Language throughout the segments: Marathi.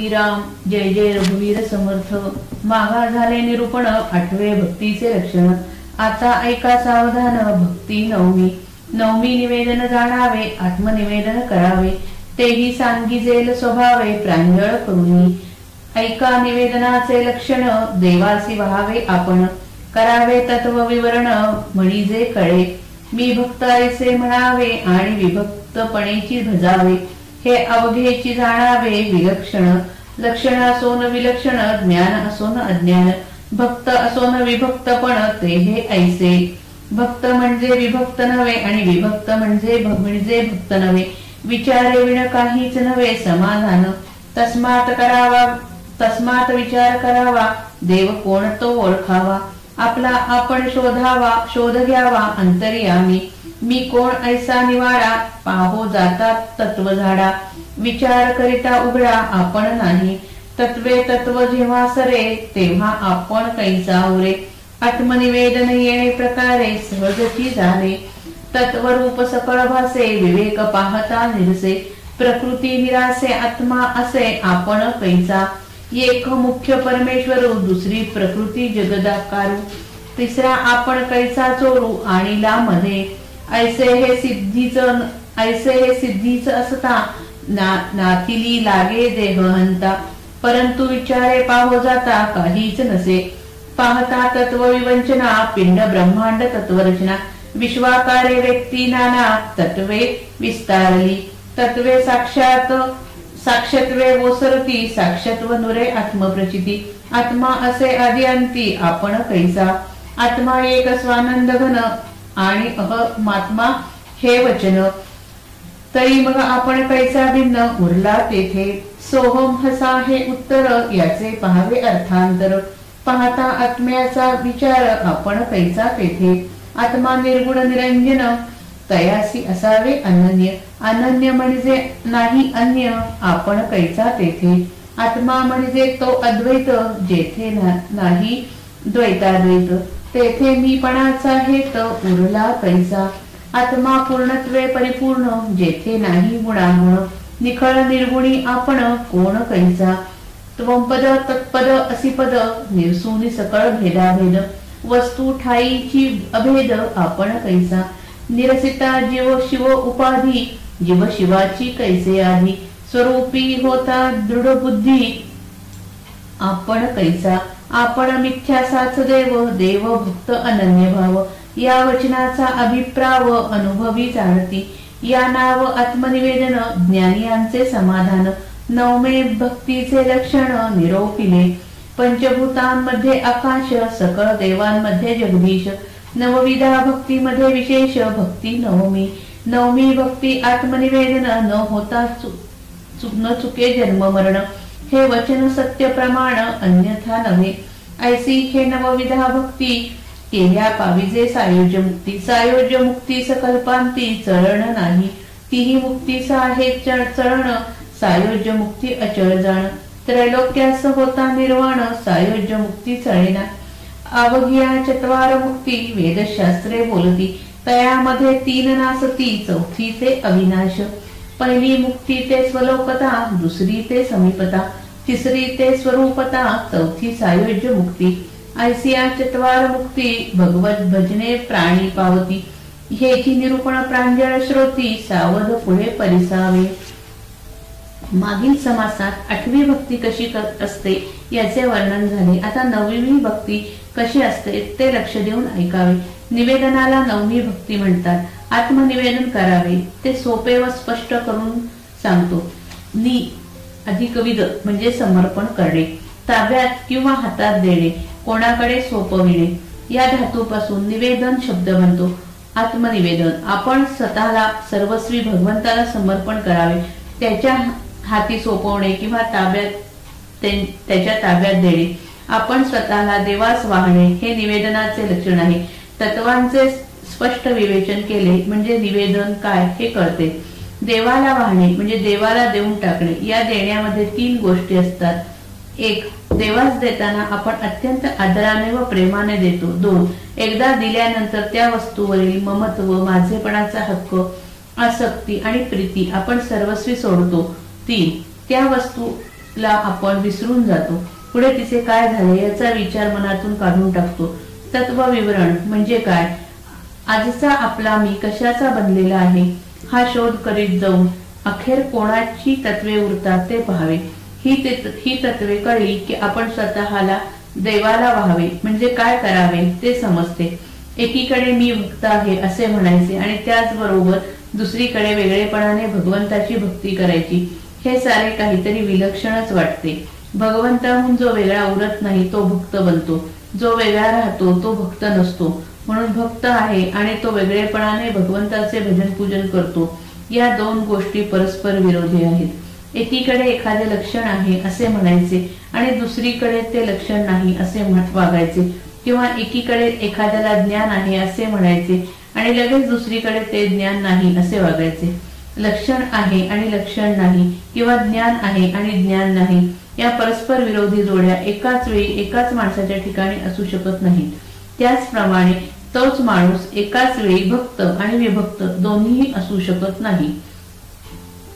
श्रीराम जय जय रघुवीर समर्थ. माघा झाले निरूपण आठवे भक्तीचे लक्षण. आता ऐका सावधान भक्ती नवमी. नवमी निवेदन जाणावे आत्मनिवेदन करावे. तेही सांगिजेल स्वभावे प्रांजळ करुणी ऐका निवेदनाचे लक्षण देवासी व्हावे आपण. करावे तत्व विवरण म्हणीजे कळे. मी भक्त ऐसे म्हणावे आणि विभक्तपणेची भजावे. हे अवघेची जाणावे विलक्षण. लक्षण असोन विलक्षण ज्ञान असोन अज्ञान भक्त असोन विभक्तपण ते हे ऐसे. भक्त म्हणजे विभक्त नव्हे आणि विभक्त म्हणजे म्हणजे भक्त नव्हे. विचारे विण काहीच नव्हे समाधान. तस्मात करावा तस्मात विचार करावा देव कोण तो ओळखावा. आपला आपण शोधावा शोध घ्यावा अंतर्यामी. मी कोण ऐसा निवाडा पाहो जातात तत्व झाडा विचार करिता उघडा आपण नाही. तत्वे तत्व जेव्हा सरे तेव्हा आपण कैसा उरे. आत्मनिवेदन येणे प्रकारे सहजची झाले तत्वरूप सकळ भासे विवेक पाहता निरसे. प्रकृती निरासे आत्मा असे आपण कैसा. एक मुख्य परमेश्वर दुसरी प्रकृती जगदाकारू. तिसरा आपण कैसा चोरू आणि ला मध्ये ऐसे हे सिद्धीच ऐसे हे सिद्धीच असता। ना नाथिली लागे देहहंता परंतु विचारे पाहो जाता काहीच नसे। पाहता तत्व विवंचना पिंड ब्रह्मांड तत्वरचना विश्वाकारे व्यक्ती नाना तत्वे विस्तारली। तत्वे साक्षात साक्षत्वे ओसरती साक्षत्व नुरे आत्मप्रचिती। आत्मा असे आदि अंती आपण कैसा। आत्मा एक स्वानंद घन आणि अहमात्मा हे वचन. तरी मग आपण कैसा भिन्न उरला तेथे? सोहम हसा हे उत्तर याचे पहावे अर्थांतर. पाहता आत्म्याचा विचार आपण कैसा तेथे? आत्मा निर्गुण निरंजन तयासी असावे अनन्य. अनन्य म्हणजे नाही अन्य आपण कैसा तेथे? आत्मा म्हणजे तो अद्वैत जेथे नाही द्वैताद्वैत. तेथे मीपणाचा हेत उरला कैसा आत्मा पूर्णत्वे परिपूर्ण जेथे नाही गुणागुण निखळ निर्गुणी आपण कोण कैसा? त्वंपद तत्पद असी पद निरसुनी सकळ भेदाभेद. वस्तू ठाईची अभेद आपण कैसा? निरसिता जीव शिव उपाधी जीव शिवाची कैसे आधी? स्वरूपी होता दृढ बुद्धी आपण कैसा? आपण मिथ्या साच देव देव भक्त अनन्य भाव. या वचनाचा अभिप्राव अनुभवी जाणती. या नाव आत्मनिवेदन ज्ञानियांचे समाधान. नवमे भक्तीचे लक्षण निरोपिले. पंचभूतांमध्ये आकाश सकळ देवांमध्ये जगदीश. नवविधा भक्तीमध्ये विशेष भक्ती नवमी. नवमी भक्ती आत्मनिवेदन न होता न चुके जन्म मरण हे वचन सत्य प्रमाण अन्यथा नव्हे. ऐसी हे नवविधा भक्ती केल्या पाविजे सायोज्य मुक्ती. सायोज्य मुक्ती सकल्पांती चरण नाही. तीही मुक्तीचा आहे चरण सायोज्य मुक्ती अचळ जाण. त्रैलोक्यास होता निर्वाण सायोज्य मुक्ती चळेना अवघिया चत्वार मुक्ती वेदशास्त्रे बोलती. तयामध्ये तीन नासती चौथी ते अविनाश. पहिली मुक्ती ते स्वलोकता दुसरी ते समीपता तिसरी ते स्वरूपता चौथी सायोज्य मुक्ती ऐसिया चत्वार मुक्ती भगवत भजने प्राणी पावती हेची निरूपण प्रांजळ श्रोती सावध पुढे परिसावे. मागील समासात आठवी भक्ती कशी असते याचे वर्णन झाले. आता नववी भक्ती कशी असते ते लक्ष देऊन ऐकावे. निवेदनाला नवमी भक्ती म्हणतात. आत्मनिवेदन करावे ते सोपे व स्पष्ट करून सांगतो. नि अधिक विध म्हणजे समर्पण करणे ताब्यात किंवा हातात देणे कोणाकडे सोपविणे या धातूपासून निवेदन शब्द बनतो. आत्मनिवेदन आपण स्वतःला सर्वस्वी भगवंताला समर्पण करावे त्याच्या हाती सोपवणे किंवा ताब्यात त्याच्या ताब्यात देणे. आपण स्वतःला देवास वाहणे हे निवेदनाचे लक्षण आहे. तत्वांचे स्पष्ट विवेचन केले म्हणजे निवेदन काय हे कळते. देवाला वाहणे म्हणजे देवाला देऊन टाकणे या देण्यामध्ये तीन गोष्टी असतात. एक देवास देताना आपण अत्यंत आदराने व प्रेमाने देतो. दोन एकदा दिल्यानंतर त्या वस्तूवरील ममत्व माझेपणाचा हक्क आसक्ती आणि प्रीती आपण सर्वस्वी सोडतो. तीन त्या वस्तूला आपण विसरून जातो. पुढे तिचे काय झाले याचा विचार मनातून काढून टाकतो. तत्व विवरण म्हणजे काय? आजचा आपला मी कशाचा बनलेला आहे? हा शोध करीत जाऊन अखेर कोणाची तत्वे उरतात ते पहावे. ही ते ही तत्वे कळली की आपण स्वतःला देवाला व्हावे. म्हणजे काय करावे ते समजते. एकीकडे मी भक्त आहे असे म्हणायचे आणि त्याचबरोबर दुसरीकडे वेगळेपणाने भगवंताची भक्ती करायची. हे सारे काहीतरी विलक्षणच वाटते. भगवंताहून जो वेगळा उरत नाही तो भक्त बनतो. जो वेगळा राहतो तो भक्त नसतो. म्हणून भक्त आहे आणि तो वेगळेपणाने भगवंताचे भजन पूजन करतो. या दोन गोष्टी परस्पर विरोधी आहेत. एकीकडे एखादे लक्षण आहे असे म्हणायचे आणि दुसरीकडे ते लक्षण नाही असे वागायचे. किंवा एकीकडे एखाद्याला ज्ञान आहे असे म्हणायचे आणि लगेच दुसरीकडे ते ज्ञान नाही असे वागायचे. लक्षण आहे आणि लक्षण नाही किंवा ज्ञान आहे आणि ज्ञान नाही या परस्पर विरोधी जोड्या एकाच वेळी एकाच माणसाच्या ठिकाणी असू शकत नाहीत. त्याचप्रमाणे तोच माणूस एकाच वेळी भक्त आणि विभक्त दोन्ही असू शकत नाही.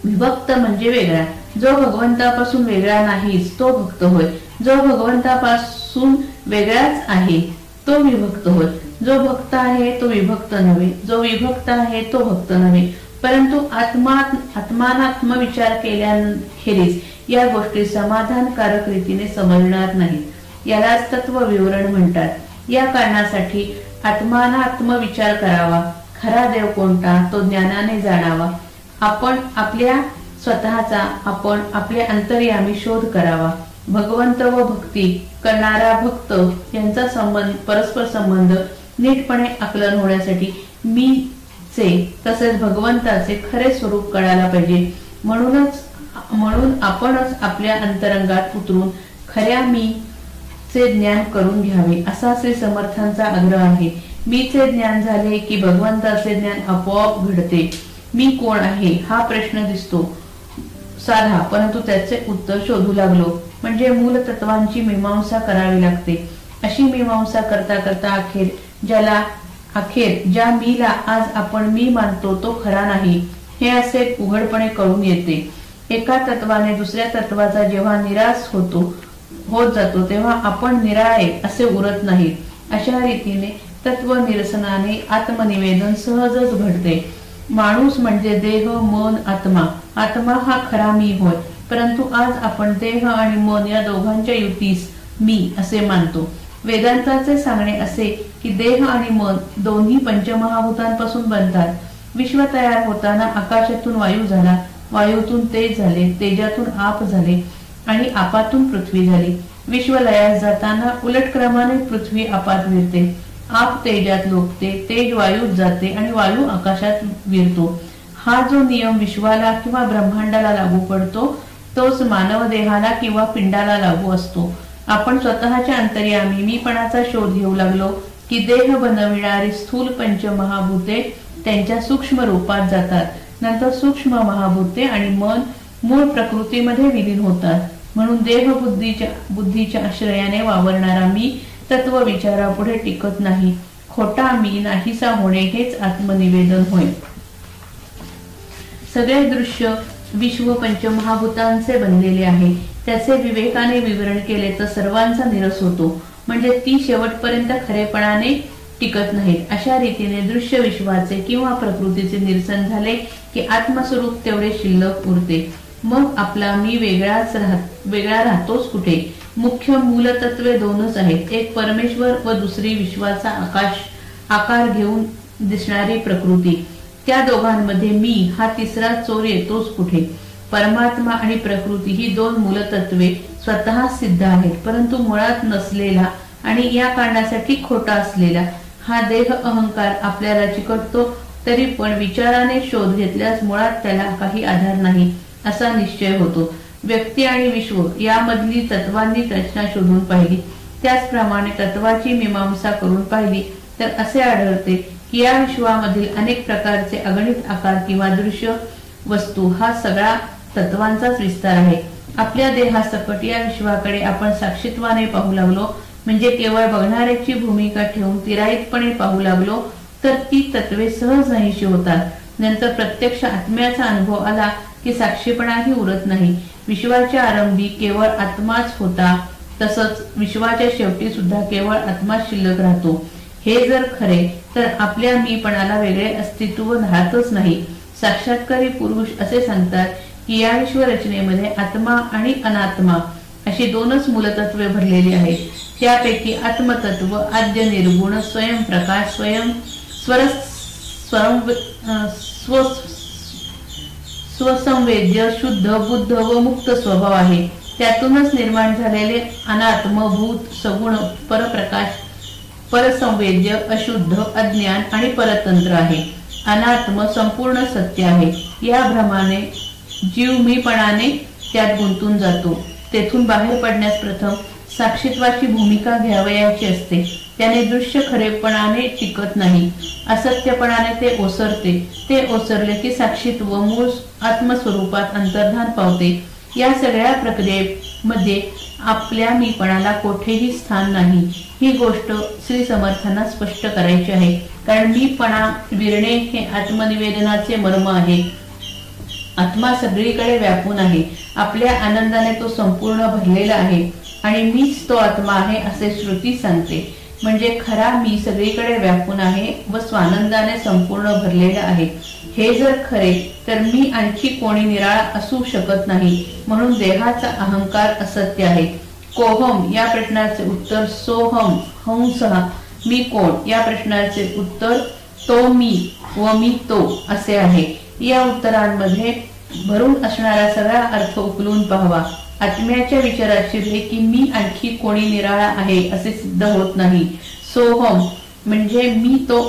विभक्त म्हणजे वेगळा. जो भगवंतापासून वेगळा नाहीच तो भक्त होय. जो भगवंतापासून वेगळाच आहे तो विभक्त होय. जो भक्त आहे तो विभक्त नव्हे. जो विभक्त आहे तो भक्त नव्हे. परंतु आत्मा आत्मानात्म विचार केल्याखेरीज या गोष्टी समाधानकारक रीतीने समजणार नाहीत. यालाच तत्व विवरण म्हणतात. या कारणासाठी आत्माना विचार करावा. खरा देव कोणता? तो ज्ञानाने जाणावा. आपण आपल्या स्वतःचा आपण आपल्या अंतर्यामी शोध करावा. भगवंत व भक्ती करणारा भक्त यांचा संबंध परस्पर संबंध नीटपणे आकलन होण्यासाठी मी चे तसेच भगवंताचे खरे स्वरूप कळायला पाहिजे. म्हणूनच म्हणून आपणच आपल्या अंतरंगात उतरून खऱ्या मी चे ज्ञान करून घ्यावे असा श्री समर्थांचा आग्रह आहे. मीचे ज्ञान झाले की भगवंताचे ज्ञान आपोआप घडते. मी कोण आहे हा प्रश्न दिसतो. साधा परंतु त्याचे उत्तर शोधू लागलो. म्हणजे मूल तत्वांची मीमांसा करावी लागते. अशी मीमांसा करता करता अखेर ज्याला अखेर ज्या मीला आज आपण मी मानतो तो खरा नाही. हे असे उघडपणे कळून येते. एका तत्वाने दुसऱ्या तत्वाचा जेव्हा निराश होतो होत जातो तेव्हा आपण निराळे असे उरत नाही अशा रीतीने तत्व निरसनाने आत्मनिवेदन सहजच घडते. माणूस म्हणजे देह मन आत्मा. आत्मा हा खरा मी होय परंतु आज आपण देह आणि मन या दोघांच्या युतीस मी असे मानतो. वेदांताचे सांगणे असे की देह आणि मन दोन्ही पंचमहाभूतांपासून बनतात. विश्व तयार होताना आकाशातून वायू झाला. वायूतून तेज झाले. तेजातून आप झाले. आणि आपातून पृथ्वी झाली. विश्व लयास जाताना उलट क्रमाने पृथ्वी आपात विरते. आप तेजात लोकते तेज वायूत जाते आणि वायू आकाशात विरतो. हा जो नियम विश्वाला किंवा ब्रह्मांडाला लागू पडतो तोच मानव देहाला किंवा पिंडाला लागू असतो. आपण स्वतःच्या अंतर्यामी मीपणाचा शोध घेऊ लागलो की देह बनविणारी स्थूल पंचमहाभूते त्यांच्या सूक्ष्म रूपात जातात. नंतर सूक्ष्म महाभूते आणि मन मूळ प्रकृतीमध्ये विलीन होतात. म्हणून देह बुद्धीच्या बुद्धीच्या आश्रयाने वावरणारा मी तत्व विचारापुढे टिकत नाही. खोटा मी नाहीसा होणे हेच आत्मनिवेदन होय. सगळे दृश्य विश्व पंचमहाभूतांचे बनलेले आहे. त्याचे विवेकाने विवरण केले तर सर्वांचा निरस होतो. म्हणजे ती शेवटपर्यंत खरेपणाने टिकत नाहीत. अशा रीतीने दृश्य विश्वाचे किंवा प्रकृतीचे निरसन झाले की आत्मस्वरूप तेवढे शिल्लक उरते. मग आपला मी वेगळाच राहत वेगळा राहतोच कुठे? मुख्य मूलतत्वे दोनच आहेत. एक परमेश्वर व दुसरी विश्वाचा आकाश आकार घेऊन दिसणारी प्रकृती. त्या दोघांमध्ये मी हा तिसरा चोर येतोच कुठे? परमात्मा आणि प्रकृती ही दोन मूलतत्वे स्वतः सिद्ध आहेत परंतु मुळात नसलेला आणि या कारणासाठी खोटा असलेला हा देह अहंकार आपल्याला चिकटतो तरी पण विचाराने शोध घेतल्यास मुळात त्याला काही आधार नाही. असा निश्चय होतो. व्यक्ती आणि विश्व यामधली तत्वांनी रचना शोधून पाहिली. त्याचप्रमाणे तत्वाची मीमांसा करून पाहिली तर असे आढळते की या विश्वामधील अनेक प्रकारचे अगणित आकार किंवा दृश्य वस्तू हा सगळा तत्वांचाच विस्तार आहे. आपल्या देहासकट या विश्वाकडे आपण साक्षीत्वाने पाहू लागलो. म्हणजे केवळ बघणाऱ्याची भूमिका ठेवून तिराईतपणे पाहू लागलो तर ती तत्वे सहज नाहीशी होतात. नंतर प्रत्यक्ष आत्म्याचा अनुभव आला की साक्षीपणाही उरत नाही. विश्वाच्या आरंभी केवळ आत्माच होता तसंच विश्वाच्या शेवटी सुद्धा केवळ आत्माच शिल्लक राहतो. हे जर खरे तर आपल्या मीपणाला वेगळे अस्तित्व राहतच नाही. साक्षात्कारी पुरुष असे सांगतात की या विश्व रचनेमध्ये आत्मा आणि अनात्मा अशी दोनच मूलतत्वे भरलेली आहेत. त्यापैकी आत्मतत्व आद्य निर्गुण स्वयंप्रकाश स्वयं स्वर स्वयं स्वसंवेद्य शुद्ध बुद्ध व मुक्त स्वभाव आहे. त्यातूनच निर्माण झालेले अनात्मभूत सगुण परप्रकाश परसंवेद्य अशुद्ध अज्ञान आणि परतंत्र आहे. अनात्म संपूर्ण सत्य आहे. या भ्रमाने जीव मीपणाने त्यात गुंतून जातो. तेथून बाहेर पडण्यास प्रथम साक्षित्वाची भूमिका घ्यावयाची असते. त्याने दृश्य खरेपणाने टिकत नाही. असत्यपणाने ते ओसरते. ते ओसरले की साक्षीत्व मूळ आत्मस्वरूपात अंतर्धान पावते. या सगळ्या प्रक्रियेमध्ये आपल्या मीपणाला कोठेही स्थान नाही. ही गोष्ट श्री समर्थांना स्पष्ट करायची आहे. कारण मीपणा विरणे हे आत्मनिवेदनाचे मर्म आहे. आत्मा सगळीकडे व्यापून आहे. आपल्या आनंदाने तो संपूर्ण भरलेला आहे. आणि मीच तो आत्मा आहे असे श्रुती सांगते. म्हणजे खरा मी सगळीकडे व्यापून आहे व स्वानंदाने संपूर्ण भरलेला आहे. हे जर खरे तर मी आणखी कोणी निराळा असू शकत नाही म्हणून देहाचा अहंकार असत्य आहे. कोहम या प्रश्नाचे उत्तर सोहम हंसह. मी कोण? या प्रश्नाचे उत्तर तो मी व मी तो असे आहे. या उत्तरांमध्ये भरून असणारा सगळा अर्थ उकलून पाहावा. आत्म्याच्या विचारात शिरले की मी आणखी कोणी निराळा आहे असे सिद्ध होत नाही. सोहम म्हणजे मी तो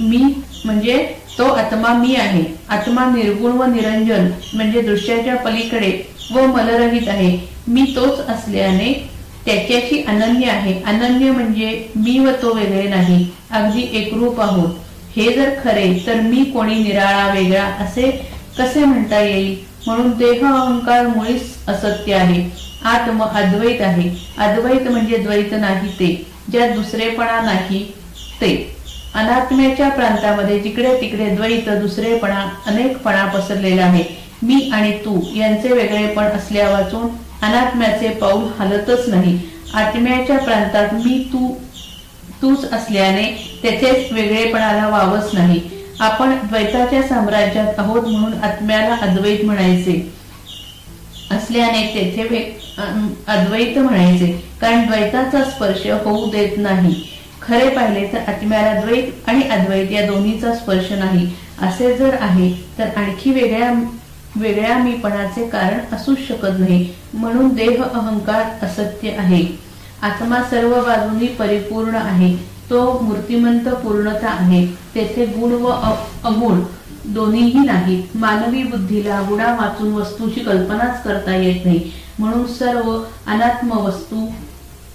मी म्हणजे तो आत्मा मी आहे. आत्मा निर्गुण व निरंजन म्हणजे दृश्याच्या पलीकडे व मलरहित आहे. मी तोच असल्याने त्याच्याशी अनन्य आहे. अनन्य म्हणजे मी व तो वेगळे नाही. अगदी एकरूप आहोत. हे जर खरे तर मी कोणी निराळा वेगळा असे कसे म्हणता येईल? म्हणून देह अहंकार मुळीच असत्य आहे. आत्म अद्वैत आहे. अद्वैत म्हणजे द्वैत नाही ते. ज्या दुसरेपणा नाही ते. अनात्म्याच्या प्रांतामध्ये जिकडे तिकडे द्वैत दुसरेपणा अनेकपणा पसरलेला आहे. मी आणि तू यांचे वेगळेपण असल्या वाचून अनात्म्याचे पाऊल हलतच नाही. आत्म्याच्या प्रांतात मी तू तूच असल्याने तेथेच वेगळेपणाला वावच नाही. आपण द्वैताच्या साम्राज्यात आहोत म्हणून आत्म्याला अद्वैत म्हणायचे. असल्याने तेथे अद्वैत म्हणायचे. कारण द्वैताचा स्पर्श होऊ देत नाही. खरे पाहिले तर आत्म्याला द्वैत आणि अद्वैत या दोन्हीचा स्पर्श नाही. असे जर आहे तर आणखी वेगळ्या वेगळ्या मीपणाचे कारण असूच शकत नाही. म्हणून देह अहंकार असत्य आहे. आत्मा सर्व बाजूंनी परिपूर्ण आहे. तो मूर्तिमंत पूर्णता आहे. तेथे गुण व अगुण दोन्हीही नाहीत. मानवी बुद्धीला गुणा वाचून वस्तूची कल्पनाच करता येत नाही. म्हणून सर्व अनात्म वस्तू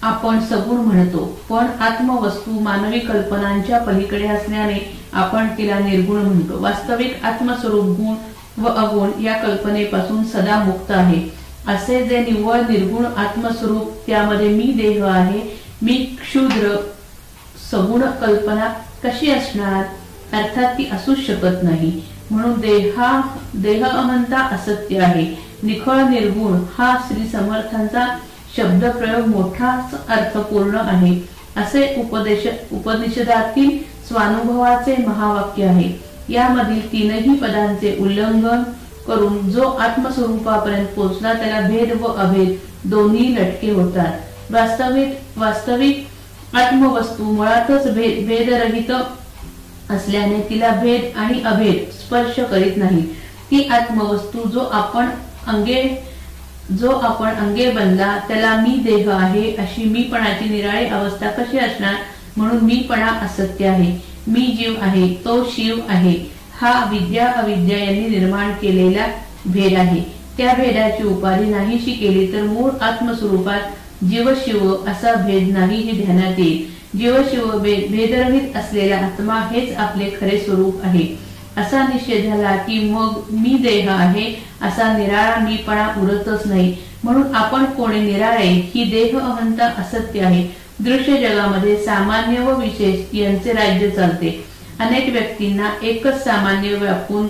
आपण सगुण म्हणतो. पण आत्मवस्तू मानवी कल्पनांच्या पलीकडे असल्याने आपण तिला निर्गुण म्हणतो. वास्तविक आत्मस्वरूप गुण व अगुण या कल्पनेपासून सदा मुक्त आहे. असे जे निव्वळ निर्गुण आत्मस्वरूप त्यामध्ये मी देह आहे मी क्षुद्र सगुण कल्पना कशी असणार? अर्थात ती असूच शकत नाही. म्हणून देहा देह अहंता असत्य आहे. निखळ निर्गुण हा श्री समर्थांचा शब्द प्रयोग मोठाच अर्थपूर्ण आहे. असे उपदेश उपनिषदातील स्वानुभवाचे महावाक्य आहे. यामधील तीनही पदांचे उल्लंघन करून जो आत्मस्वरूपापर्यंत पोहोचला त्याला भेद व अभेद दोन्ही लटके होतात. वास्तविक वास्तविक आत्मवस्तू मुळातच भेद भेदरहित असल्याने तिला भेद आणि अभेद स्पर्श करीत नाही. ती आत्मवस्तू जो आपण अंगे जो आपण अंगे बनला त्याला मी देह आहे अशी मीपणाची निराळी अवस्था कशी असणार? म्हणून मीपणा असत्य आहे. मी जीव आहे तो शिव आहे. हा विद्या अविद्या यांनी निर्माण केलेला भेद आहे. त्या भेदाची उपाधी नाहीशी केली तर मूळ आत्मस्वरूपात जीवशिव असा भेद नाही हे ध्यानात येईल. जीवशिव भेदरहित असलेला आत्मा हेच आपले खरे स्वरूप आहे. असा निश्चय झाला की मग मी देह आहे असा निराळा मीपणा उरतच नाही. म्हणून आपण कोणी निराळे ही देह अहंता असत्य आहे. दृश्य जगामध्ये सामान्य व विशेष यांचे राज्य चालते. अनेक व्यक्तींना एकच सामान्य व्यापून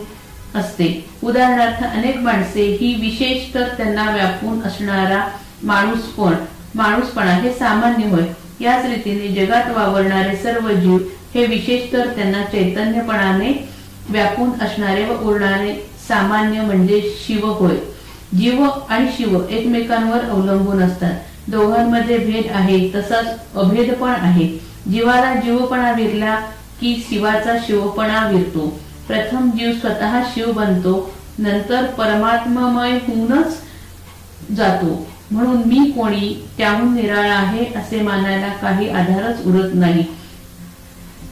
असते. उदाहरणार्थ अनेक माणसे ही विशेष तर त्यांना व्यापून असणारा माणूस कोण? माणूसपणा हे सामान्य होय. याच रीतीने जगात वावरणारे सर्व जीव हे विशेष तर त्यांना चैतन्यपणाने व्यापून असणारे व उरणारे सामान्य म्हणजे शिव होय. जीव आणि शिव एकमेकांवर अवलंबून असतात. दोघांमध्ये भेद आहे तसाच अभेद पण आहे. जीवाला जीवपणा विरला की शिवाचा शिवपणा विरतो. प्रथम जीव स्वतः शिव बनतो नंतर परमात्ममय होऊनच जातो. म्हणून मी कोणी त्याहून निराळा आहे असे मानायला काही आधारच उरत नाही.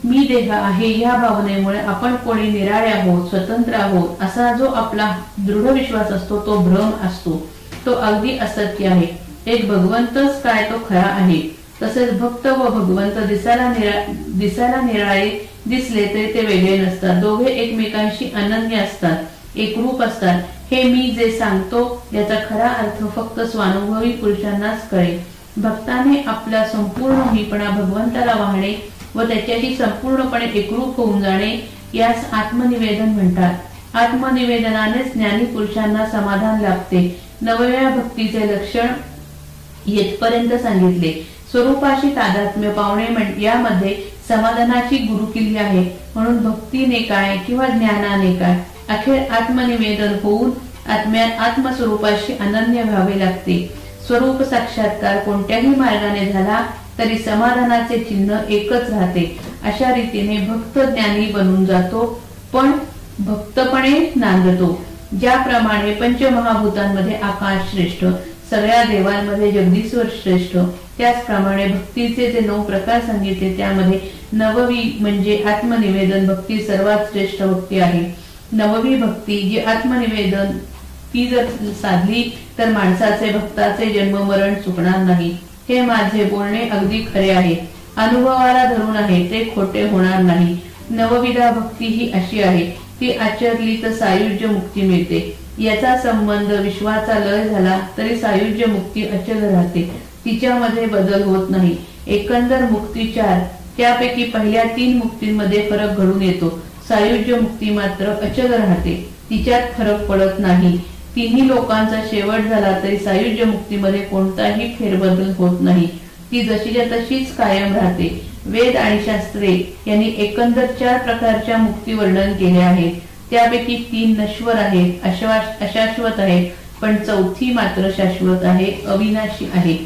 मी देह आहे या भावनेमुळे आपण कोणी निराळे आहोत स्वतंत्र आहोत असा जो आपला दृढ विश्वास असतो तो भ्रम असतो तो अगदी असत्य आहे. एक भगवंतच काय तो खरा आहे. तसेच भक्त व भगवंत दिसायला निरा दिसायला निराळे दिसले तरी ते वेगळे नसतात. दोघे एकमेकांशी अनन्य असतात एकरूप असतात. हे मी जे सांगतो याचा खरा अर्थ फक्त स्वानुभवी पुरुषांनाच कळेल. भक्ताने आपला संपूर्ण मीपणा भगवंताला वाहणे व त्याच्याशी संपूर्णपणे एकरूप होऊन जाणे यास आत्मनिवेदन म्हणतात. आत्मनिवेदनानेच ज्ञानी पुरुषांना समाधान लाभते. नवव्या भक्तीचे लक्षण येथपर्यंत सांगितले. स्वरूपाशी तादात्म्य पावणे यामध्ये समाधानाची गुरुकिल्ली आहे. म्हणून भक्तीने काय किंवा ज्ञानाने काय अखेर आत्मनिवेदन होऊन आत्म्यात आत्मस्वरूपाशी अनन्य व्हावे लागते. स्वरूप साक्षात्कार कोणत्याही मार्गाने झाला तरी समाधानाचे चिन्ह एकच राहते. अशा रीतीने भक्त ज्ञानी बनून जातो पण भक्तपणे नांदतो ज्याप्रमाणे पंचमहाभूतांमध्ये आकाश श्रेष्ठ सगळ्या देवांमध्ये जगदीश्वर श्रेष्ठ त्याचप्रमाणे भक्तीचे जे नऊ प्रकार सांगितले त्यामध्ये नववी म्हणजे आत्मनिवेदन भक्ती सर्वात श्रेष्ठ भक्ती आहे. नववी भक्ती जी आत्मनिवेदन ती जर साधली तर माणसाचे भक्ताचे जन्म मरण चुकणार नाही. हे माझे बोलणे अगदी खरे आहे. अनुभवाला धरून आहे ते खोटे होणार नाही. नवविधा भक्ती ही अशी आहे ती आचरली तर सायुज्य मुक्ती मिळते. याचा संबंध विश्वाचा लय झाला तरी सायुज्य मुक्ती अचल राहते. तिच्यामध्ये बदल होत नाही. एकंदर मुक्ती चार. त्यापैकी पहिल्या तीन मुक्तींमध्ये फरक घडून येतो. सायुज्य मुक्ती मात्र अचल राहते. तिच्यात फरक पडत नाही. तिन्ही लोकांचा शेवट झाला तरी सायुज्य मुक्तीमध्ये कोणताही फेरबदल होत नाही. ती जशीच्या तशीच कायम राहते. वेद आणि शास्त्रे यांनी एकंदर चार प्रकारच्या मुक्ती वर्णन केले आहे त्यापैकी तीन नश्वर आहेत अशाश्वत आहेत पण चौथी मात्र शाश्वत आहे अविनाशी आहे.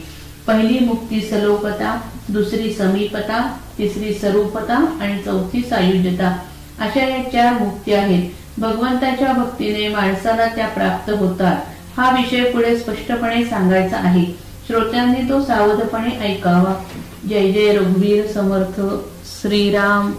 पहिली मुक्ती सलोपता दुसरी समीपता तिसरी स्वरूपता आणि चौथी सायुज्यता. अशा या चार मुक्ती आहेत. भगवंताच्या भक्तीने माणसाला त्या प्राप्त होतात. हा विषय पुढे स्पष्टपणे सांगायचा आहे. श्रोत्यांनी तो सावधपणे ऐकावा. जय जय रघुवीर समर्थ. श्रीराम.